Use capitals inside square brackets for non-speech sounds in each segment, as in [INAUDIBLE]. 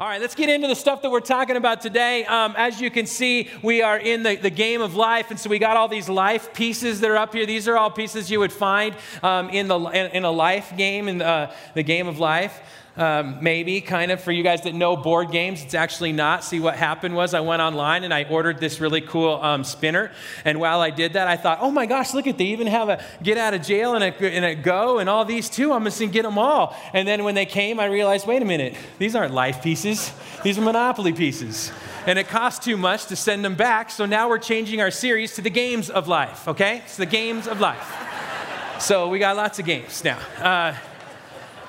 All right, let's get into the stuff that we're talking about today. Um, as you can see, we are in the, the game of life, and so we got all these life pieces that are up here. These are all pieces you would find um, in, the, in, in, a life game, in the, uh, the game of life um, maybe kind of for you guys that know board games. It's actually not. See, what happened was I went online and I ordered this really cool um, spinner. And while I did that, I thought, oh my gosh, look at they even have a get out of jail and a, and a go and all these too. I'm just gonna get them all. And then when they came, I realized, wait a minute, these aren't life pieces. These are Monopoly pieces. And it cost too much to send them back. So now we're changing our series to the games of life. Okay, it's the games of life. So we got lots of games now. Uh,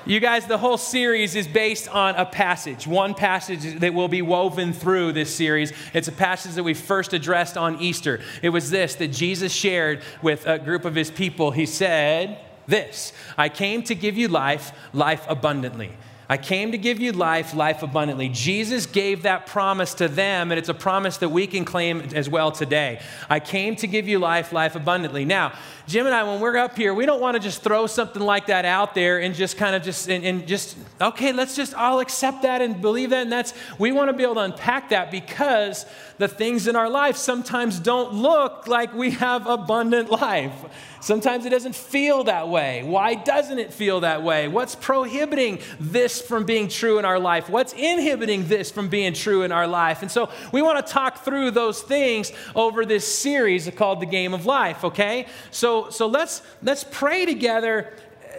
you guys, the whole series is based on a passage, one passage that will be woven through this series. It's a passage that we first addressed on Easter. It was this that Jesus shared with a group of his people. He said, This, I came to give you life, life abundantly. I came to give you life, life abundantly. Jesus gave that promise to them, and it's a promise that we can claim as well today. I came to give you life, life abundantly. Now, Jim and I, when we're up here, we don't want to just throw something like that out there and just kind of just, and, and just, okay, let's just, I'll accept that and believe that. And that's, we want to be able to unpack that because the things in our life sometimes don't look like we have abundant life. Sometimes it doesn't feel that way. Why doesn't it feel that way? What's prohibiting this from being true in our life? What's inhibiting this from being true in our life? And so we want to talk through those things over this series called The Game of Life, okay? So, so let's, let's pray together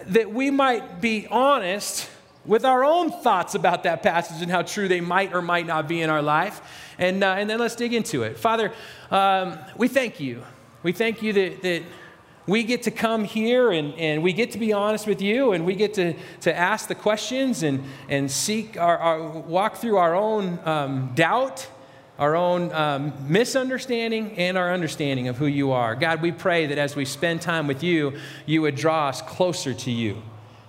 that we might be honest with our own thoughts about that passage and how true they might or might not be in our life. And, uh, and then let's dig into it. Father, um, we thank you. We thank you that, that we get to come here and, and we get to be honest with you and we get to, to ask the questions and, and seek our, our walk through our own um, doubt our own um, misunderstanding and our understanding of who you are. God, we pray that as we spend time with you, you would draw us closer to you.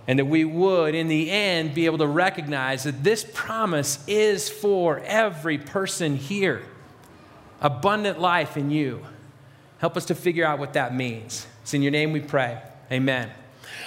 And that we would, in the end, be able to recognize that this promise is for every person here abundant life in you. Help us to figure out what that means. It's in your name we pray. Amen.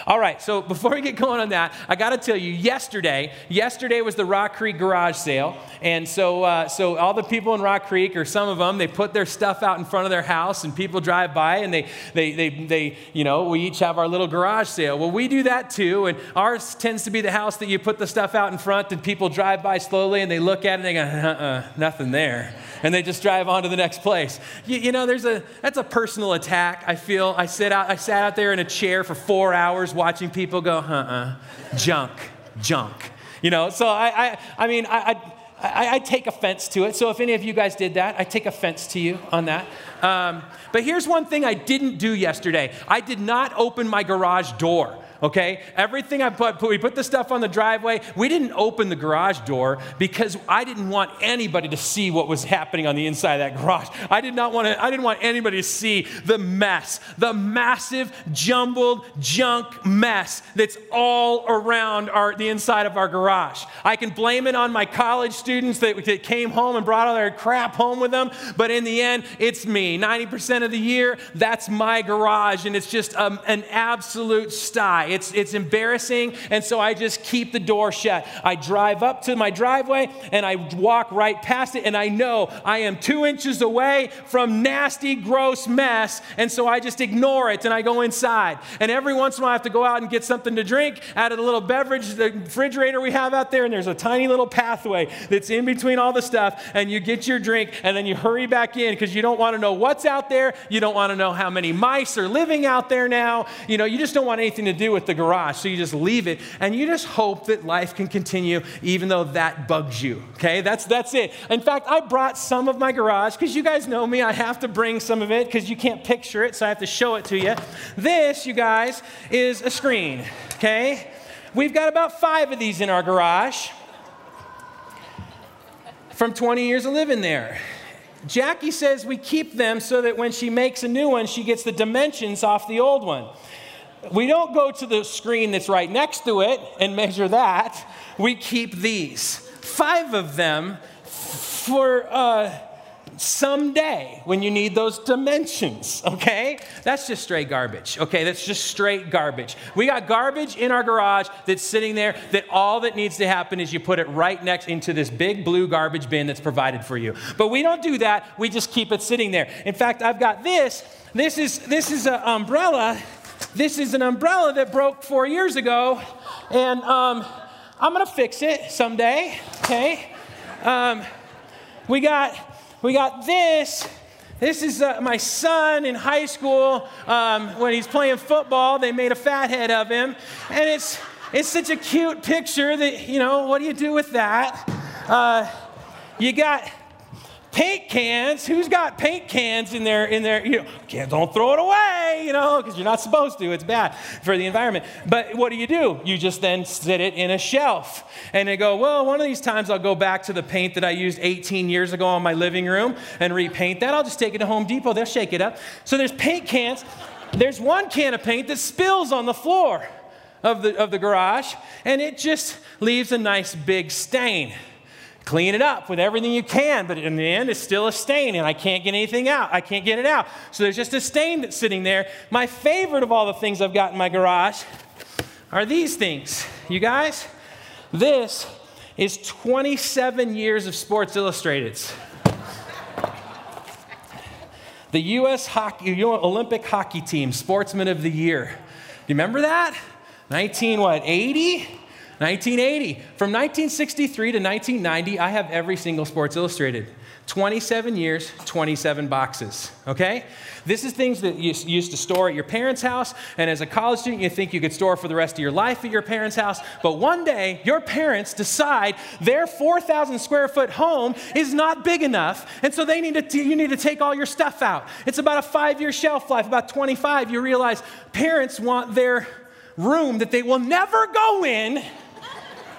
All right, so before we get going on that, I got to tell you, yesterday, yesterday was the Rock Creek garage sale, and so, uh, so all the people in Rock Creek, or some of them, they put their stuff out in front of their house, and people drive by, and they, they, they, they, you know, we each have our little garage sale. Well, we do that too, and ours tends to be the house that you put the stuff out in front, and people drive by slowly, and they look at it, and they go, uh-uh, nothing there and they just drive on to the next place. You, you, know, there's a that's a personal attack. I feel I sit out I sat out there in a chair for four hours watching people go, uh-uh, junk, junk. You know, so I I, I mean I, I, I take offense to it. So if any of you guys did that, I take offense to you on that. Um, but here's one thing I didn't do yesterday. I did not open my garage door okay? Everything I put, put, we put the stuff on the driveway. We didn't open the garage door because I didn't want anybody to see what was happening on the inside of that garage. I did not want to, I didn't want anybody to see the mess, the massive, jumbled junk mess that's all around our, the inside of our garage. I can blame it on my college students that, that came home and brought all their crap home with them, but in the end, it's me. 90% of the year, that's my garage, and it's just um, an absolute sty. It's, it's embarrassing. And so I just keep the door shut. I drive up to my driveway and I walk right past it. And I know I am two inches away from nasty, gross mess. And so I just ignore it and I go inside. And every once in a while I have to go out and get something to drink out of the little beverage, the refrigerator we have out there. And there's a tiny little pathway that's in between all the stuff. And you get your drink and then you hurry back in because you don't want to know what's out there. You don't want to know how many mice are living out there now. You know, you just don't want anything to do with with the garage. So you just leave it and you just hope that life can continue even though that bugs you. Okay? That's that's it. In fact, I brought some of my garage because you guys know me. I have to bring some of it because you can't picture it, so I have to show it to you. This, you guys, is a screen. Okay? We've got about five of these in our garage from 20 years of living there. Jackie says we keep them so that when she makes a new one, she gets the dimensions off the old one. We don't go to the screen that's right next to it and measure that. We keep these. Five of them for, uh, someday when you need those dimensions, okay? That's just straight garbage, okay? That's just straight garbage. We got garbage in our garage that's sitting there that all that needs to happen is you put it right next into this big blue garbage bin that's provided for you. But we don't do that, we just keep it sitting there. In fact, I've got this. This is this is an umbrella. This is an umbrella that broke four years ago, and um, I'm gonna fix it someday, okay? Um, we got we got this. This is uh, my son in high school um, when he's playing football. They made a fathead of him, and it's it's such a cute picture that you know. What do you do with that? Uh, you got paint cans. Who's got paint cans in their in their? You know, can't don't throw it away, you know, because you're not supposed to. It's bad for the environment. But what do you do? You just then sit it in a shelf, and they go, well, one of these times I'll go back to the paint that I used 18 years ago on my living room and repaint that. I'll just take it to Home Depot. They'll shake it up. So there's paint cans. There's one can of paint that spills on the floor of the of the garage, and it just leaves a nice big stain. Clean it up with everything you can, but in the end, it's still a stain, and I can't get anything out. I can't get it out. So there's just a stain that's sitting there. My favorite of all the things I've got in my garage are these things. You guys, this is 27 years of Sports Illustrated. The U.S. Hockey, Olympic hockey team, Sportsman of the Year. You remember that? 19 what? 80? 1980. From 1963 to 1990, I have every single Sports Illustrated. 27 years, 27 boxes, okay? This is things that you used to store at your parents' house, and as a college student, you think you could store for the rest of your life at your parents' house. But one day, your parents decide their 4,000 square foot home is not big enough, and so they need to, t- you need to take all your stuff out. It's about a five year shelf life, about 25. You realize parents want their room that they will never go in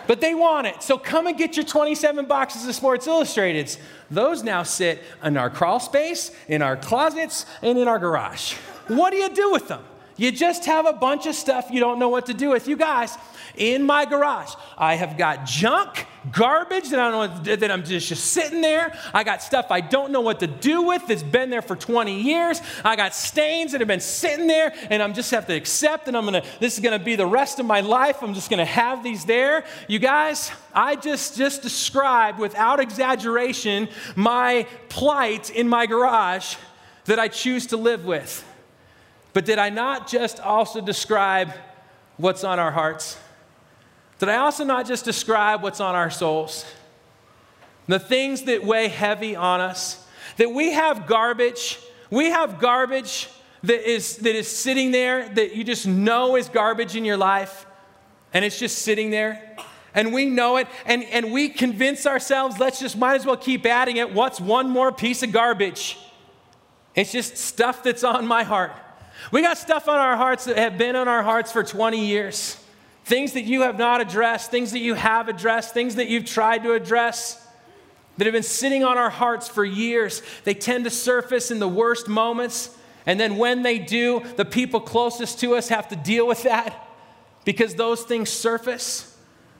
but they want it. So come and get your 27 boxes of Sports Illustrateds. Those now sit in our crawl space, in our closets, and in our garage. What do you do with them? You just have a bunch of stuff you don't know what to do with. You guys, in my garage, I have got junk, garbage that I don't know that I'm just, just sitting there. I got stuff I don't know what to do with that's been there for 20 years. I got stains that have been sitting there, and I'm just have to accept. And I'm gonna. This is gonna be the rest of my life. I'm just gonna have these there. You guys, I just just described without exaggeration my plight in my garage that I choose to live with. But did I not just also describe what's on our hearts? Did I also not just describe what's on our souls? The things that weigh heavy on us, that we have garbage, we have garbage that is, that is sitting there that you just know is garbage in your life, and it's just sitting there. And we know it, and, and we convince ourselves, let's just might as well keep adding it. What's one more piece of garbage? It's just stuff that's on my heart. We got stuff on our hearts that have been on our hearts for 20 years. Things that you have not addressed, things that you have addressed, things that you've tried to address that have been sitting on our hearts for years. They tend to surface in the worst moments. And then when they do, the people closest to us have to deal with that because those things surface.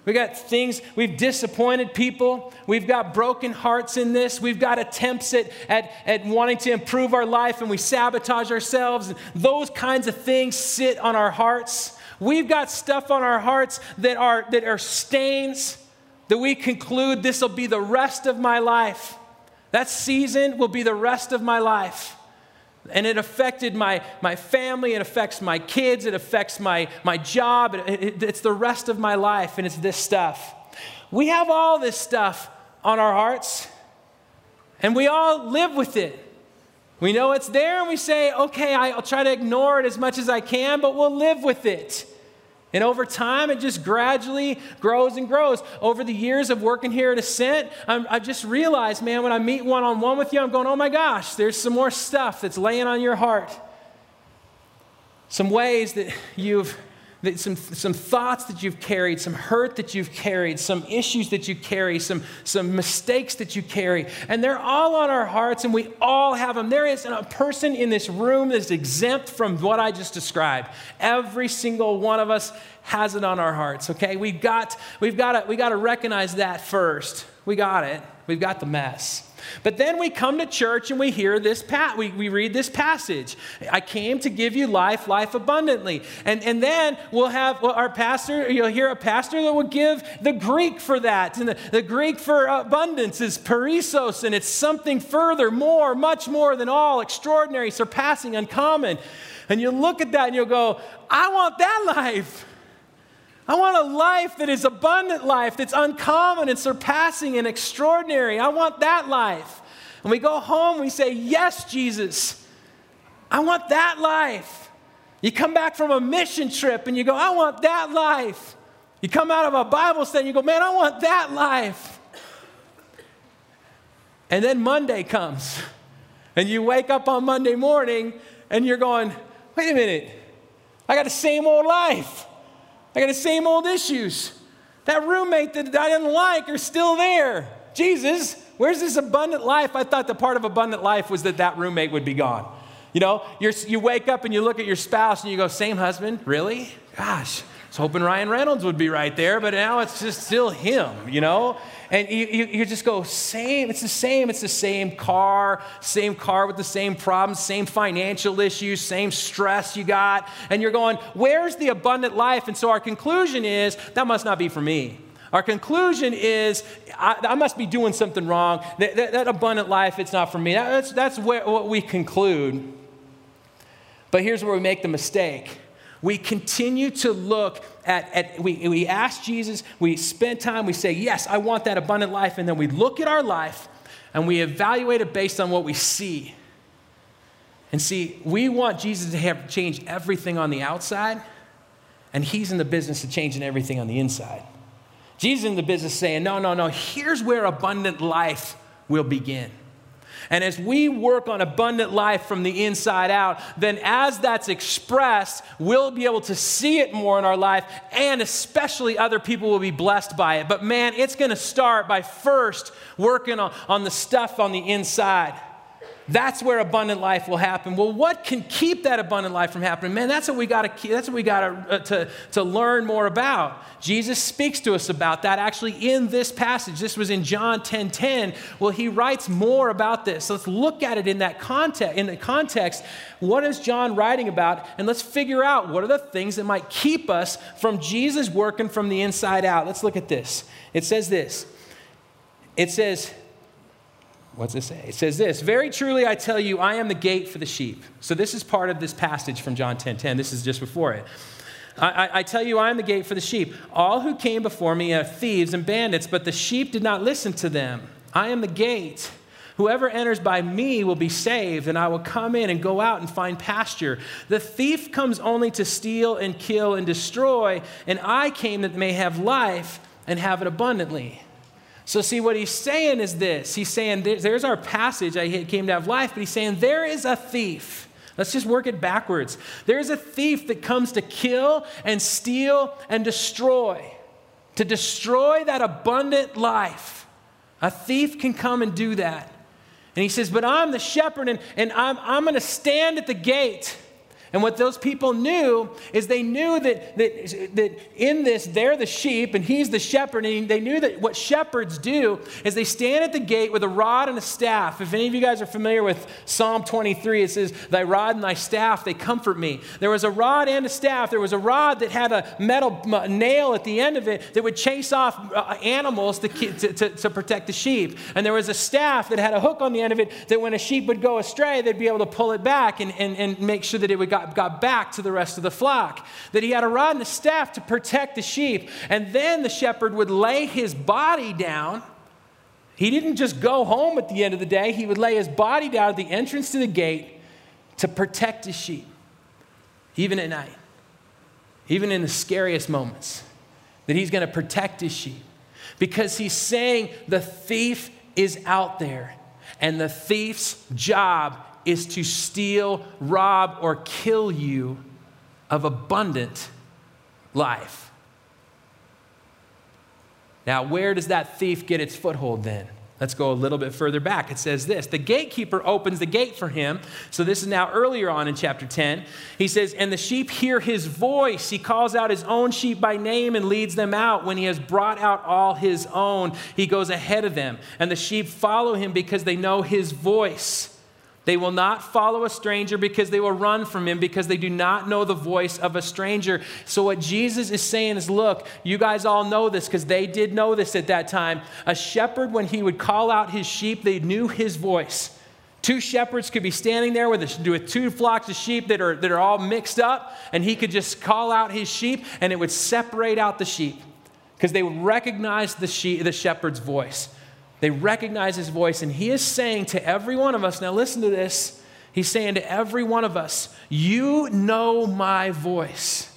We got things, we've disappointed people. We've got broken hearts in this. We've got attempts at, at, at wanting to improve our life and we sabotage ourselves. Those kinds of things sit on our hearts. We've got stuff on our hearts that are, that are stains that we conclude this will be the rest of my life. That season will be the rest of my life. And it affected my, my family, it affects my kids, it affects my, my job, it, it, it's the rest of my life, and it's this stuff. We have all this stuff on our hearts, and we all live with it. We know it's there, and we say, okay, I'll try to ignore it as much as I can, but we'll live with it. And over time, it just gradually grows and grows. Over the years of working here at Ascent, i have just realized, man, when I meet one on one with you, I'm going, oh my gosh, there's some more stuff that's laying on your heart. Some ways that you've some, some thoughts that you've carried, some hurt that you've carried, some issues that you carry, some, some mistakes that you carry. And they're all on our hearts, and we all have them. There is a person in this room that's exempt from what I just described. Every single one of us has it on our hearts, okay? We've got, we've got, to, we got to recognize that first. We got it. We've got the mess. But then we come to church and we hear this, pa- we, we read this passage. I came to give you life, life abundantly. And, and then we'll have our pastor, you'll hear a pastor that will give the Greek for that. And the, the Greek for abundance is perissos, and it's something further, more, much more than all, extraordinary, surpassing, uncommon. And you look at that and you'll go, I want that [LAUGHS] life. I want a life that is abundant life, that's uncommon and surpassing and extraordinary. I want that life. And we go home, we say, Yes, Jesus, I want that life. You come back from a mission trip and you go, I want that life. You come out of a Bible study and you go, Man, I want that life. And then Monday comes, [LAUGHS] and you wake up on Monday morning and you're going, Wait a minute, I got the same old life. I got the same old issues. That roommate that I didn't like are still there. Jesus, where's this abundant life? I thought the part of abundant life was that that roommate would be gone. You know, you wake up and you look at your spouse and you go, same husband? Really? Gosh, was hoping Ryan Reynolds would be right there, but now it's just still him, you know? And you, you, you, just go, same, it's the same, it's the same car, same car with the same problems, same financial issues, same stress you got. And you're going, where's the abundant life? And so our conclusion is, that must not be for me. Our conclusion is, I, I must be doing something wrong. That, that, that, abundant life, it's not for me. That's, that's where, what we conclude. But here's where we make the mistake we continue to look at, at we, we ask Jesus, we spend time, we say, Yes, I want that abundant life. And then we look at our life and we evaluate it based on what we see. And see, we want Jesus to have change everything on the outside, and he's in the business of changing everything on the inside. Jesus in the business saying, No, no, no, here's where abundant life will begin. And as we work on abundant life from the inside out, then as that's expressed, we'll be able to see it more in our life, and especially other people will be blessed by it. But man, it's going to start by first working on, on the stuff on the inside. That's where abundant life will happen. Well, what can keep that abundant life from happening? Man, that's what we got to that's what we got uh, to to learn more about. Jesus speaks to us about that actually in this passage. This was in John 10:10. 10, 10. Well, he writes more about this. Let's look at it in that context. In the context, what is John writing about? And let's figure out what are the things that might keep us from Jesus working from the inside out. Let's look at this. It says this. It says What's it say? It says this Very truly, I tell you, I am the gate for the sheep. So, this is part of this passage from John 10 10. This is just before it. I, I, tell you, I am the gate for the sheep. All who came before me are thieves and bandits, but the sheep did not listen to them. I am the gate. Whoever enters by me will be saved, and I will come in and go out and find pasture. The thief comes only to steal and kill and destroy, and I came that may have life and have it abundantly. So, see, what he's saying is this. He's saying, there's our passage, I came to have life, but he's saying, there is a thief. Let's just work it backwards. There's a thief that comes to kill and steal and destroy, to destroy that abundant life. A thief can come and do that. And he says, But I'm the shepherd, and, and I'm, I'm going to stand at the gate. And what those people knew is they knew that, that, that in this, they're the sheep and he's the shepherd. And they knew that what shepherds do is they stand at the gate with a rod and a staff. If any of you guys are familiar with Psalm 23, it says, Thy rod and thy staff, they comfort me. There was a rod and a staff. There was a rod that had a metal nail at the end of it that would chase off uh, animals to, to, to, to protect the sheep. And there was a staff that had a hook on the end of it that when a sheep would go astray, they'd be able to pull it back and, and, and make sure that it would got got, got back to the rest of the flock. That he had a rod and a staff to protect the sheep. And then the shepherd would lay his body down. He didn't just go home at the end of the day, he would lay his body down at the entrance to the gate to protect his sheep, even at night, even in the scariest moments. That he's going to protect his sheep because he's saying the thief is out there and the thief's job is to steal, rob, or kill you of abundant life. Now, where does that thief get its foothold then? Let's go a little bit further back. It says this The gatekeeper opens the gate for him. So, this is now earlier on in chapter 10. He says, And the sheep hear his voice. He calls out his own sheep by name and leads them out. When he has brought out all his own, he goes ahead of them. And the sheep follow him because they know his voice. They will not follow a stranger because they will run from him because they do not know the voice of a stranger. So, what Jesus is saying is look, you guys all know this because they did know this at that time. A shepherd, when he would call out his sheep, they knew his voice. Two shepherds could be standing there with, a, with two flocks of sheep that are, that are all mixed up, and he could just call out his sheep, and it would separate out the sheep because they would recognize the, sheep, the shepherd's voice. They recognize his voice, and he is saying to every one of us, now listen to this. He's saying to every one of us, You know my voice.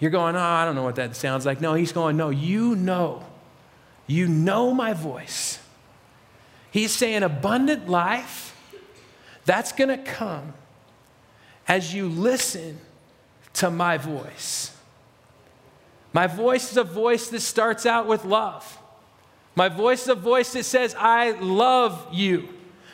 You're going, Oh, I don't know what that sounds like. No, he's going, No, you know. You know my voice. He's saying abundant life, that's going to come as you listen to my voice. My voice is a voice that starts out with love. My voice is a voice that says, I love you.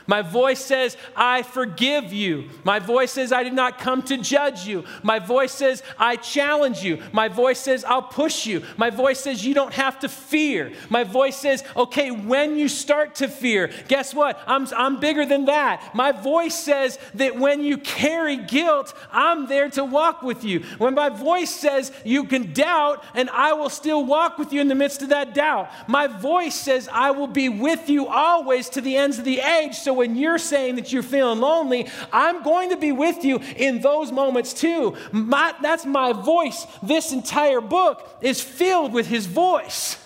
My voice says, I forgive you. My voice says, I did not come to judge you. My voice says, I challenge you. My voice says, I'll push you. My voice says, you don't have to fear. My voice says, okay, when you start to fear, guess what? I'm, I'm bigger than that. My voice says that when you carry guilt, I'm there to walk with you. When my voice says, you can doubt, and I will still walk with you in the midst of that doubt. My voice says, I will be with you always to the ends of the age. So when you're saying that you're feeling lonely, I'm going to be with you in those moments too. My, that's my voice. This entire book is filled with his voice.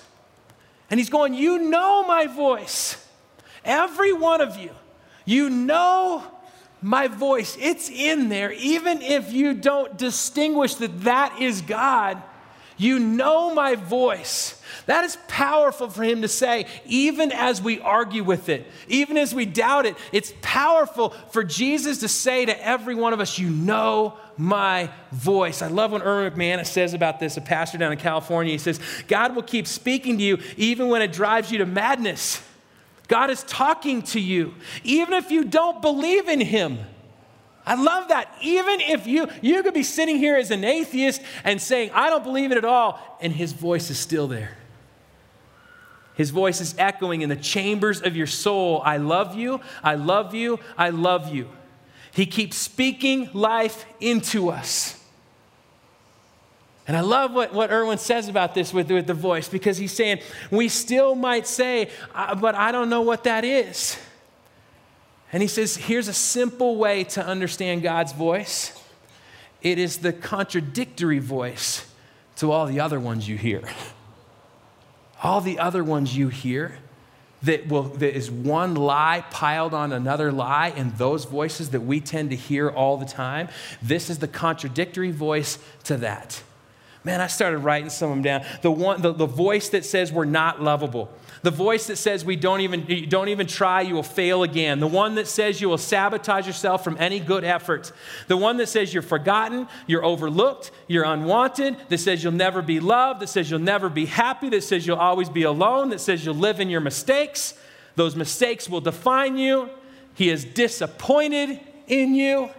And he's going, You know my voice. Every one of you, you know my voice. It's in there. Even if you don't distinguish that that is God, you know my voice. That is powerful for him to say, even as we argue with it, even as we doubt it. It's powerful for Jesus to say to every one of us, You know my voice. I love what Erwin McManus says about this, a pastor down in California. He says, God will keep speaking to you even when it drives you to madness. God is talking to you, even if you don't believe in him. I love that. Even if you you could be sitting here as an atheist and saying, I don't believe it at all, and his voice is still there. His voice is echoing in the chambers of your soul. I love you, I love you, I love you. He keeps speaking life into us. And I love what, what Erwin says about this with, with the voice because he's saying, we still might say, uh, but I don't know what that is. And he says, here's a simple way to understand God's voice it is the contradictory voice to all the other ones you hear. all the other ones you hear that, will, that is one lie piled on another lie, and those voices that we tend to hear all the time, this is the contradictory voice to that. Man, I started writing some of them down. The, one, the, the voice that says we're not lovable. The voice that says we don't even, don't even try, you will fail again. The one that says you will sabotage yourself from any good efforts. The one that says you're forgotten, you're overlooked, you're unwanted, that says you'll never be loved, that says you'll never be happy, that says you'll always be alone, that says you'll live in your mistakes. Those mistakes will define you. He is disappointed in you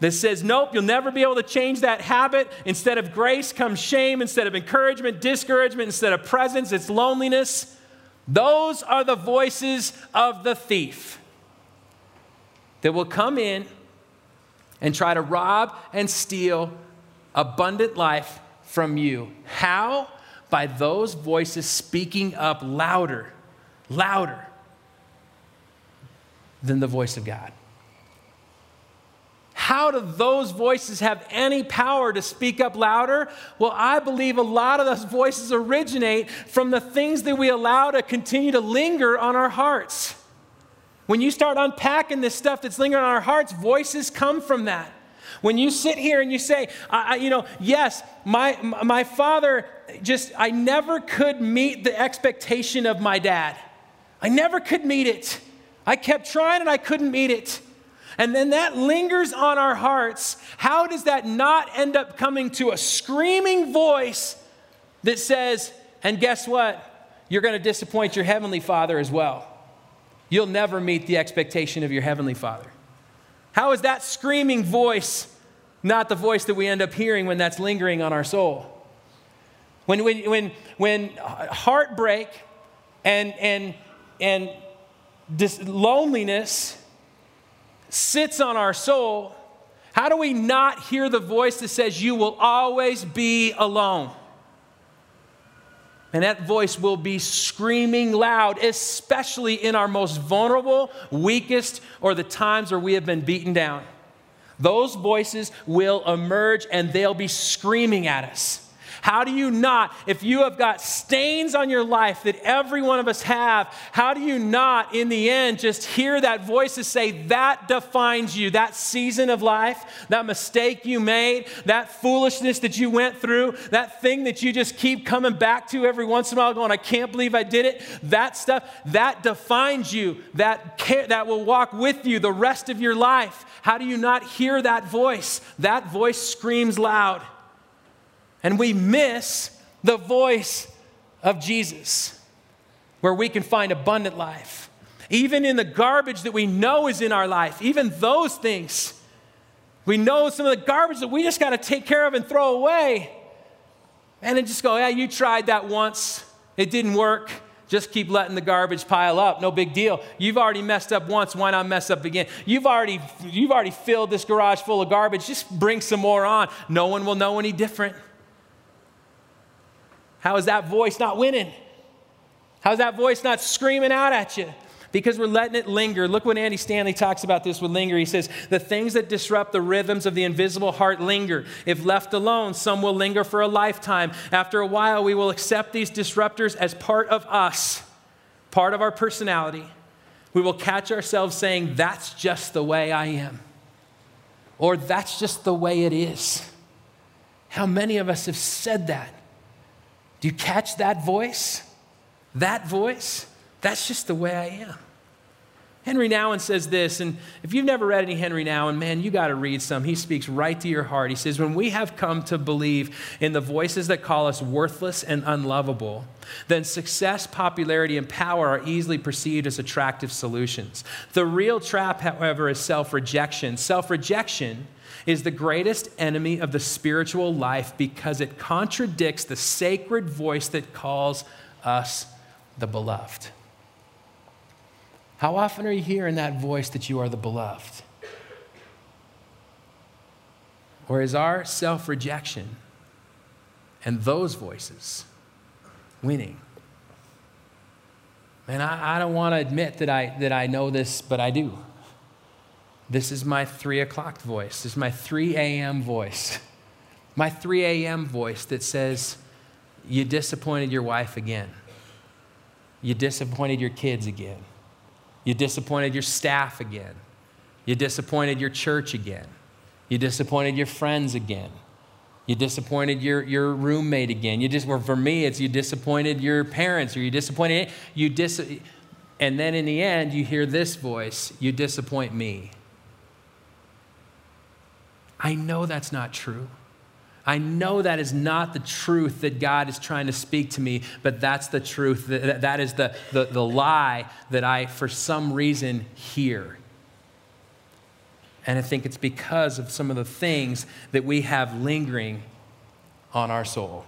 that says, nope, you'll never be able to change that habit. Instead of grace comes shame. Instead of encouragement, discouragement. Instead of presence, it's loneliness. Those are the voices of the thief that will come in and try to rob and steal abundant life from you. How? By those voices speaking up louder, louder than the voice of God. How do those voices have any power to speak up louder? Well, I believe a lot of those voices originate from the things that we allow to continue to linger on our hearts. When you start unpacking this stuff that's lingering on our hearts, voices come from that. When you sit here and you say, I, I, you know, yes, my, my father just, I never could meet the expectation of my dad. I never could meet it. I kept trying and I couldn't meet it and then that lingers on our hearts, how does that not end up coming to a screaming voice that says, and guess what? you're going to disappoint your heavenly Father as well. You'll never meet the expectation of your heavenly Father. How is that screaming voice not the voice that we end up hearing when that's lingering on our soul? When, when, when, when heartbreak and, and, and this loneliness sits on our soul, how do we not hear the voice that says, You will always be alone? And that voice will be screaming loud, especially in our most vulnerable, weakest, or the times where we have been beaten down. Those voices will emerge and they'll be screaming at us. How do you not, if you have got stains on your life that every one of us have, how do you not, in the end, just hear that voice to say, that defines you, that season of life, that mistake you made, that foolishness that you went through, that thing that you just keep coming back to every once in a while, going, I can't believe I did it, that stuff, that defines you, that, that will walk with you the rest of your life. How do you not hear that voice? That voice screams loud and we miss the voice of Jesus, where we can find abundant life. Even in the garbage that we know is in our life, even those things, we know some of the garbage that we just got to take care of and throw away. And then just go, yeah, you tried that once, it didn't work. Just keep letting the garbage pile up. No big deal. You've already messed up once. Why not mess up again? You've already, you've already filled this garage full of garbage. Just bring some more on. No one will know any different. How is that voice not winning? How's that voice not screaming out at you? Because we're letting it linger. Look what Andy Stanley talks about this with linger. He says, The things that disrupt the rhythms of the invisible heart linger. If left alone, some will linger for a lifetime. After a while, we will accept these disruptors as part of us, part of our personality. We will catch ourselves saying, That's just the way I am. Or that's just the way it is. How many of us have said that? Do you catch that voice? That voice? That's just the way I am. Henry Nouwen says this, and if you've never read any Henry Nouwen, man, you got to read some. He speaks right to your heart. He says, When we have come to believe in the voices that call us worthless and unlovable, then success, popularity, and power are easily perceived as attractive solutions. The real trap, however, is self rejection. Self rejection is the greatest enemy of the spiritual life because it contradicts the sacred voice that calls us the beloved. How often are you hearing that voice that you are the beloved? Or is our self rejection and those voices winning? Man, I, I don't want to admit that I, that I know this, but I do. This is my three o'clock voice. This is my 3 a.m. voice. My 3 a.m. voice that says, You disappointed your wife again. You disappointed your kids again. You disappointed your staff again. You disappointed your church again. You disappointed your friends again. You disappointed your, your roommate again. You just, well, for me, it's you disappointed your parents or you disappointed, you dis, and then in the end, you hear this voice, you disappoint me. I know that's not true. I know that is not the truth that God is trying to speak to me, but that's the truth. That, that is the, the, the lie that I, for some reason, hear. And I think it's because of some of the things that we have lingering on our soul.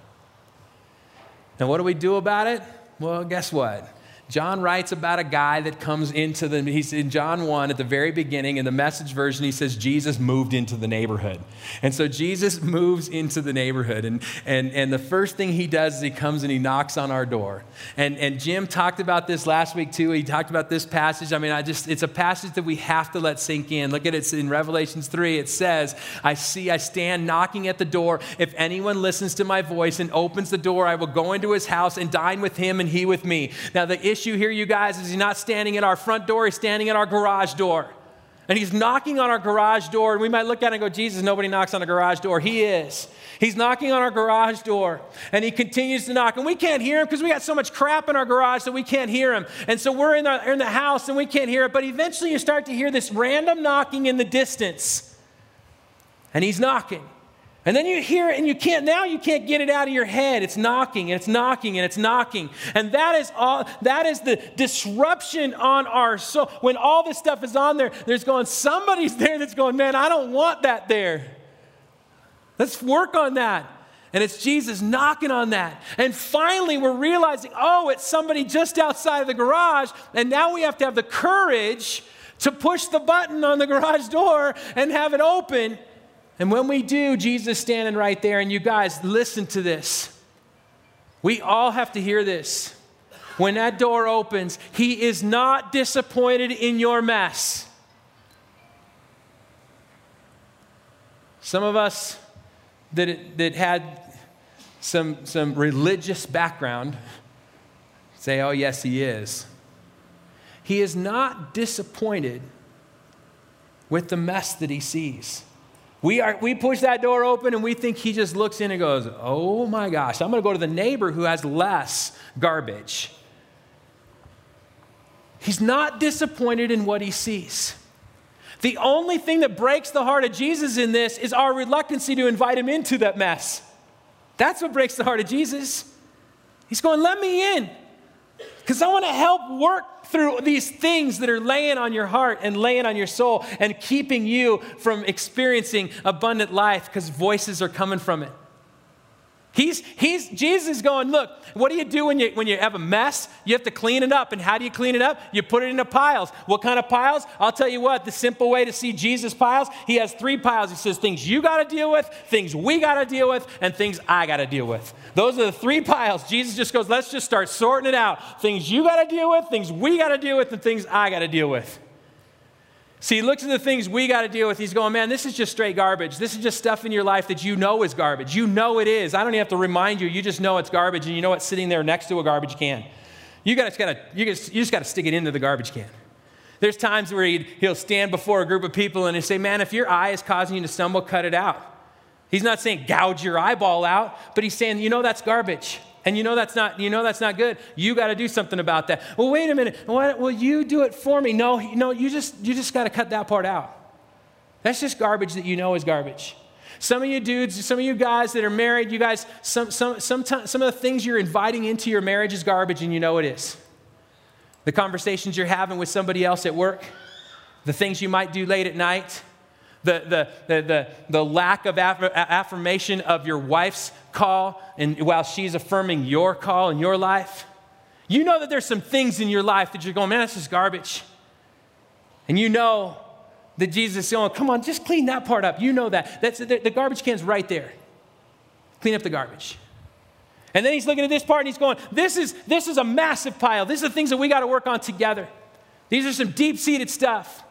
Now, what do we do about it? Well, guess what? John writes about a guy that comes into the, he's in John 1 at the very beginning, in the message version, he says Jesus moved into the neighborhood. And so Jesus [LAUGHS] moves into the neighborhood. And, and, and the first thing he does is he comes and he knocks on our door. And, and Jim talked about this last week too. He talked about this passage. I mean, I just, it's a passage that we have to let sink in. Look at it in Revelations 3. It says, I see, I stand knocking at the door. If anyone listens to my voice and opens the door, I will go into his house and dine with him and he with me. Now, the issue issue here, you guys, is he's not standing at our front door, he's standing at our garage door. And he's knocking on our garage door, and we might look at it and go, Jesus, nobody knocks on a garage door. He is. He's knocking on our garage door, and he continues to knock. And we can't hear him because we got so much crap in our garage that we can't hear him. And so we're in the, in the house and we can't hear it. But eventually you start to hear this random knocking in the distance. And he's knocking. And then you hear it and you can't, now you can't get it out of your head. It's knocking and it's knocking and it's knocking. And that is all, that is the disruption on our soul. When all this stuff is on there, there's going, somebody's there that's going, man, I don't want that there. Let's work on that. And it's Jesus knocking on that. And finally, we're realizing, oh, it's somebody just outside of the garage. And now we have to have the courage to push the button on the [LAUGHS] garage door and have it open and when we do, Jesus standing right there, and you guys, listen to this. We all have to hear this. When that door opens, He is not disappointed in your mess. Some of us that, that had some, some religious background say, oh, yes, He is. He is not disappointed with the mess that He sees. We, are, we push that door open and we think he just looks in and goes, Oh my gosh, I'm going to go to the neighbor who has less garbage. He's not disappointed in what he sees. The only thing that breaks the heart of Jesus in this is our reluctancy to invite him into that mess. That's what breaks the heart of Jesus. He's going, Let me in. Because I want to help work through these things that are laying on your heart and laying on your soul and keeping you from experiencing abundant life because voices are coming from it. He's, he's, Jesus is going, look, what do you do when you, when you have a mess? You have to clean it up. And how do you clean it up? You put it into piles. What kind of piles? I'll tell you what, the simple way to see Jesus' piles, he has three piles. He says things you got to deal with, things we got to deal with, and things I got to deal with. Those are the three piles. Jesus just goes, let's just start sorting it out. Things you got to deal with, things we got to deal with, and things I got to deal with. See, he looks at the things we got to deal with. He's going, man, this is just straight garbage. This is just stuff in your life that you know is garbage. You know it is. I don't even have to remind you. You just know it's garbage and you know it's sitting there next to a garbage can. You, gotta, gotta, you, just, you just got to stick it into the garbage can. There's times where he'd, he'll stand before a group of people and he'll say, man, if your eye is causing you to stumble, cut it out. He's not saying gouge your eyeball out, but he's saying, you know, that's garbage. And you know that's not, you know that's not good. You got to do something about that. Well, wait a minute. Why, will you do it for me? No, no, you just, you just got to cut that part out. That's just garbage that you know is garbage. Some of you dudes, some of you guys that are married, you guys, some, some, some, some of the things you're inviting into your marriage is garbage and you know it is. The conversations you're having with somebody else at work, the things you might do late at night, the, the, the, the, the lack of affirmation of your wife's call and while she's affirming your call in your life. You know that there's some things in your life that you're going, man, that's just garbage. And you know that Jesus is going, come on, just clean that part up. You know that. That's, the, the garbage can's right there. Clean up the garbage. And then he's looking at this part and he's going, this is, this is a massive pile. These are the things that we got to work on together. These are some deep seated stuff.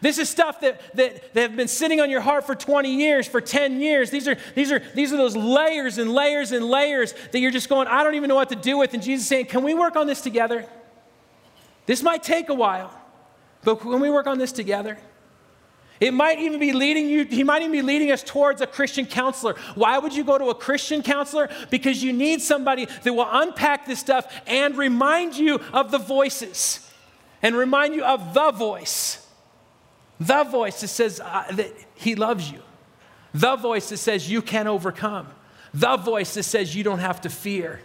This is stuff that, that, that have been sitting on your heart for 20 years, for 10 years. These are, these, are, these are those layers and layers and layers that you're just going, I don't even know what to do with. And Jesus is saying, Can we work on this together? This might take a while, but can we work on this together? It might even be leading you, he might even be leading us towards a Christian counselor. Why would you go to a Christian counselor? Because you need somebody that will unpack this stuff and remind you of the voices and remind you of the voice. The voice that says uh, that He loves you. The voice that says you can overcome. The voice that says you don't have to fear.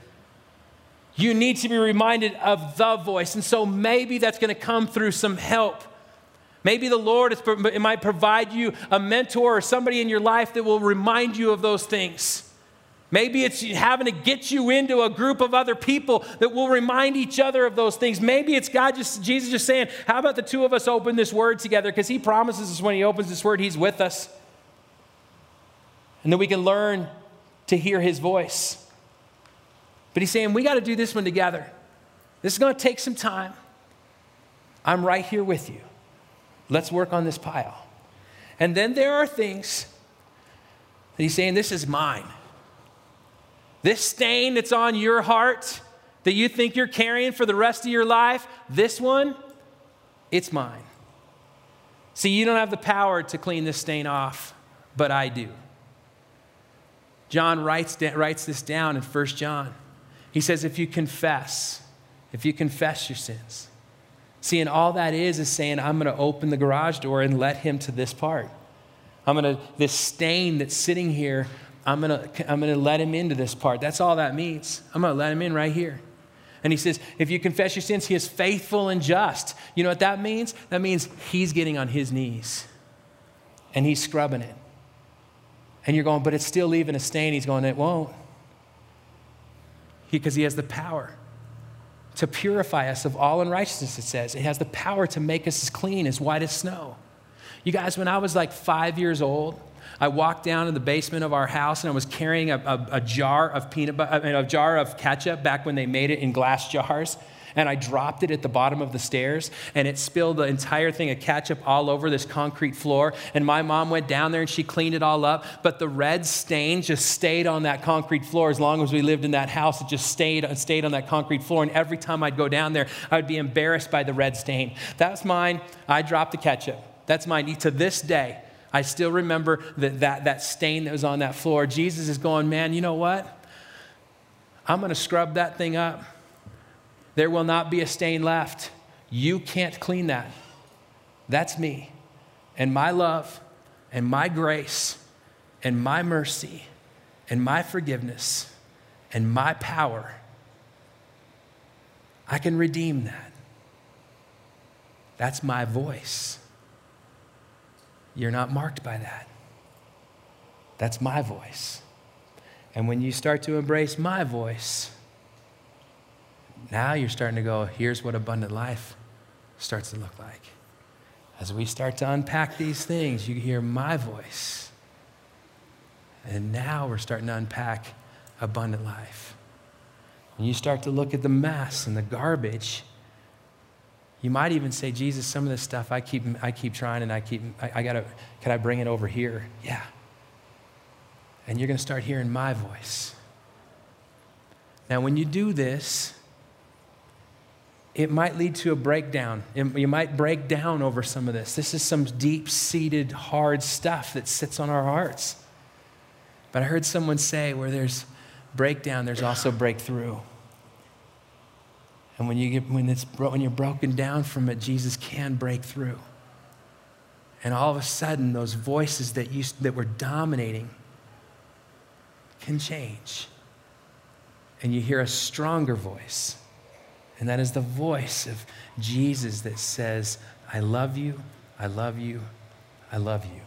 You need to be reminded of the voice. And so maybe that's going to come through some help. Maybe the Lord is, it might provide you a mentor or somebody in your life that will remind you of those things. Maybe it's having to get you into a group of other people that will remind each other of those things. Maybe it's God just, Jesus just saying, How about the two of us open this word together? Because He promises us when He opens this word, He's with us. And then we can learn to hear His voice. But He's saying, We got to do this one together. This is going to take some time. I'm right here with you. Let's work on this pile. And then there are things that He's saying, This is mine. This stain that's on your heart that you think you're carrying for the rest of your life, this one, it's mine. See, you don't have the power to clean this stain off, but I do. John writes, writes this down in 1 John. He says, if you confess, if you confess your sins. See, and all that is is saying, I'm going to open the garage door and let him to this part. I'm going to, this stain that's sitting here I'm going to I'm going to let him into this part. That's all that means. I'm going to let him in right here. And he says, if you confess your sins, he is faithful and just. You know what that means? That means he's getting on his knees and he's scrubbing it. And you're going, but it's still leaving a stain. He's going, it won't. Because he, he has the power to purify us of all unrighteousness, it says. It has the power to make us as clean, as white as snow. You guys, when I was like five years old, I walked down in the basement of our house and I was carrying a, a, a jar of peanut butter, a jar of ketchup back when they made it in glass jars and I dropped it at the bottom of the stairs, and it spilled the entire thing of ketchup all over this concrete floor. And my mom went down there and she cleaned it all up, but the red stain just stayed on that concrete floor as long as we lived in that house. It just stayed, stayed on that concrete floor. And every time I'd go down there, I would be embarrassed by the red stain. That's mine. I dropped the ketchup. That's mine. To this day, I still remember that, that, that stain that was on that floor. Jesus is going, man, you know what? I'm going to scrub that thing up. There will not be a stain left. You can't clean that. That's me. And my love and my grace and my mercy and my forgiveness and my power, I can redeem that. That's my voice. You're not marked by that. That's my voice. And when you start to embrace my voice, now you're starting to go, here's what abundant life starts to look like. As we start to unpack these things, you hear my voice. And now we're starting to unpack abundant life. When you start to look at the mess and the garbage, you might even say, Jesus, some of this stuff I keep, I keep trying and I keep, I, I gotta, can I bring it over here? Yeah. And you're gonna start hearing my voice. Now, when you do this, it might lead to a breakdown. You might break down over some of this. This is some deep seated, hard stuff that sits on our hearts. But I heard someone say where there's breakdown, there's also breakthrough. And when, you get, when, it's, when you're broken down from it, Jesus can break through. And all of a sudden, those voices that, used, that were dominating can change. And you hear a stronger voice and that is the voice of Jesus that says, I love you, I love you, I love you.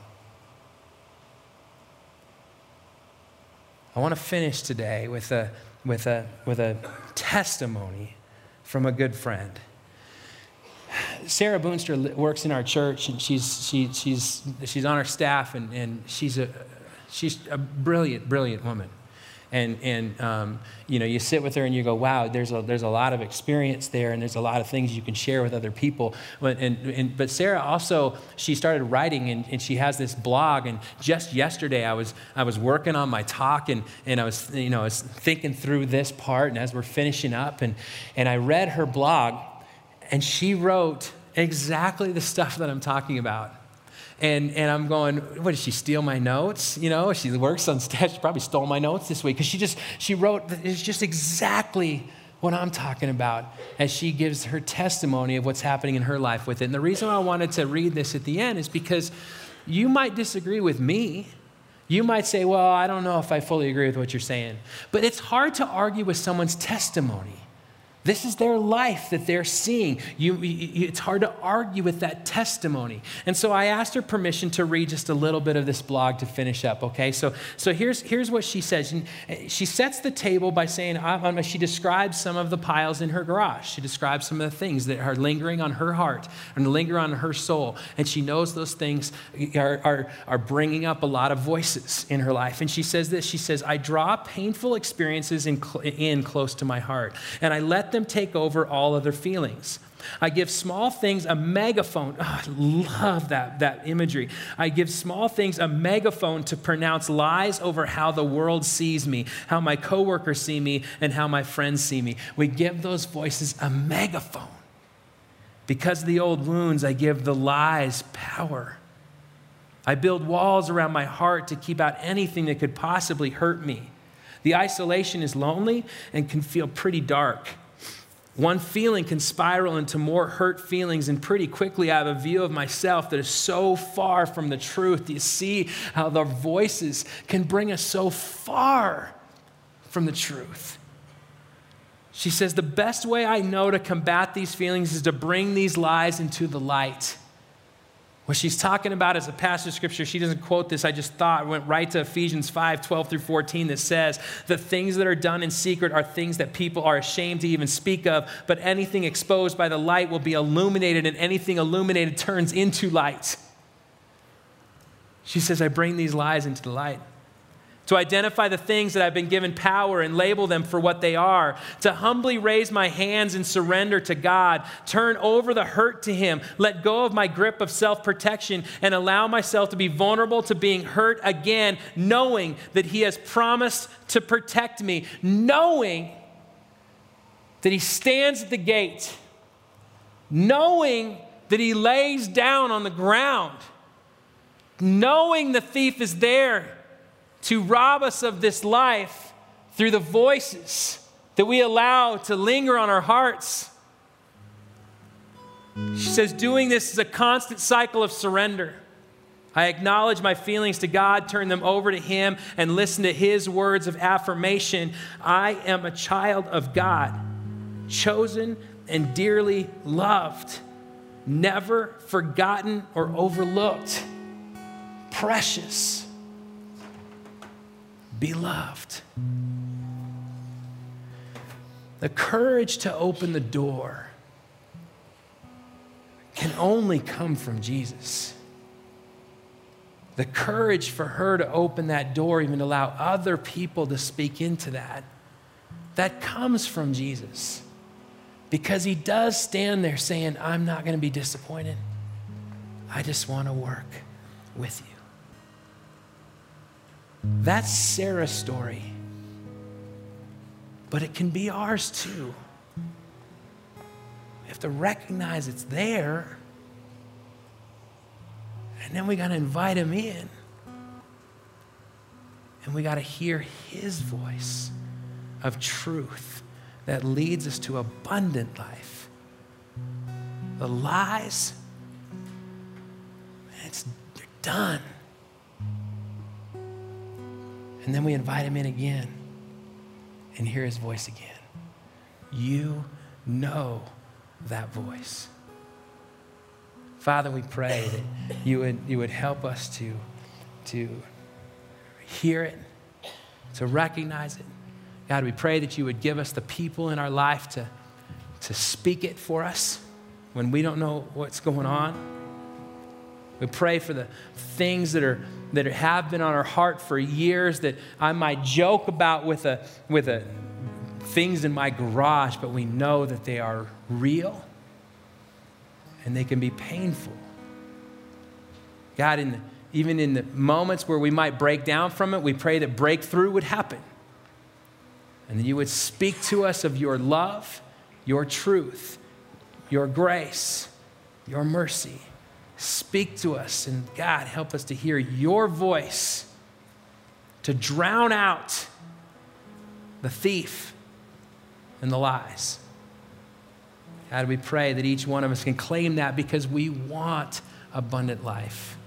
I want to finish today with a, with a, with a testimony from a good friend. Sarah Boonster works in our church, and she's, she, she's, she's on our staff, and, and she's, a, she's a brilliant, brilliant woman and, and um, you know, you sit with her and you go, wow, there's a, there's a lot of experience there and there's a lot of things you can share with other people. But, and, and, but Sarah also, she started writing and, and she has this blog. And just yesterday I was, I was working on my talk and, and I, was, you know, I was thinking through this part and as we're finishing up and, and I read her blog and she wrote exactly the stuff that I'm talking about. And, and I'm going, what, did she steal my notes? You know, she works on stage. She probably stole my notes this week because she just, she wrote, it's just exactly what I'm talking about as she gives her testimony of what's happening in her life with it. And the reason I wanted to read this at the end is because you might disagree with me. You might say, well, I don't know if I fully agree with what you're saying. But it's hard to argue with someone's testimony. This is their life that they're seeing. You, you, it's hard to argue with that testimony. And so I asked her permission to read just a little bit of this blog to finish up, okay? So, so here's, here's what she says. Eh, she sets the table by saying, she describes some of the piles in her garage. She describes some of the things that are lingering on her heart and linger on her soul. And she knows those things are, are, are bringing up a lot of voices in her life. And she says this She says, I draw painful experiences in, in close to my heart, and I let them take over all other feelings. I give small things a megaphone. Oh, I love that, that imagery. I give small things a megaphone to pronounce lies over how the world sees me, how my coworkers see me, and how my friends see me. We give those voices a megaphone. Because of the old wounds, I give the lies power. I build walls around my heart to keep out anything that could possibly hurt me. The isolation is lonely and can feel pretty dark. One feeling can spiral into more hurt feelings, and pretty quickly I have a view of myself that is so far from the truth. Do you see how the voices can bring us so far from the truth? She says, The best way I know to combat these feelings is to bring these lies into the light. What she's talking about is a passage of scripture. She doesn't quote this. I just thought, went right to Ephesians 5 12 through 14 that says, The things that are done in secret are things that people are ashamed to even speak of, but anything exposed by the light will be illuminated, and anything illuminated turns into light. She says, I bring these lies into the light to identify the things that I've been given power and label them for what they are, to humbly raise my hands and surrender to God, turn over the hurt to Him, let go of my grip of self protection, and allow myself to be vulnerable to being hurt again, knowing that He has promised to protect me, knowing that He stands at the gate, knowing that He lays down on the ground, knowing the thief is there to rob us of this life through the voices that we allow to linger on our hearts. She says, doing this is a constant cycle of surrender. I acknowledge my feelings to God, turn them over to Him, and listen to His words of affirmation. I am a child of God, chosen and dearly loved, never forgotten or overlooked, precious beloved. The courage to open the door can only come from Jesus. The courage for her to open that door, even to allow other people to speak into that, that comes from Jesus. Because he does stand there saying, I'm not going to be disappointed. I just want to work with you. That's Sarah's story. But it can be ours too. We have to recognize it's there. And then we got to invite him in. And we got to hear his voice of truth that leads us to abundant life. The lies, it's they're done. And then we invite him in again and hear his voice again. You know that voice. Father, we pray that you would, you would help us to, to hear it, to recognize it. God, we pray that you would give us the people in our life to, to speak it for us when we don't know what's going on. We pray for the things that are that have been on our heart for years that I might joke about with a with a things in my garage, but we know that they are real and they can be painful. God, in the, even in the moments where we might break down from it, we pray that breakthrough would happen. And that you would speak to us of your love, your truth, your grace, your mercy. Speak to us, and God, help us to hear your voice to drown out the thief and the lies. God, we pray that each one of us can claim that because we want abundant life.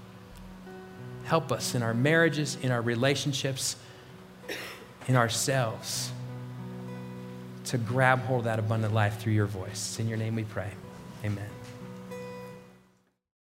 Help us in our marriages, in our relationships, in ourselves to grab hold of that abundant life through your voice. In your name we pray. Amen.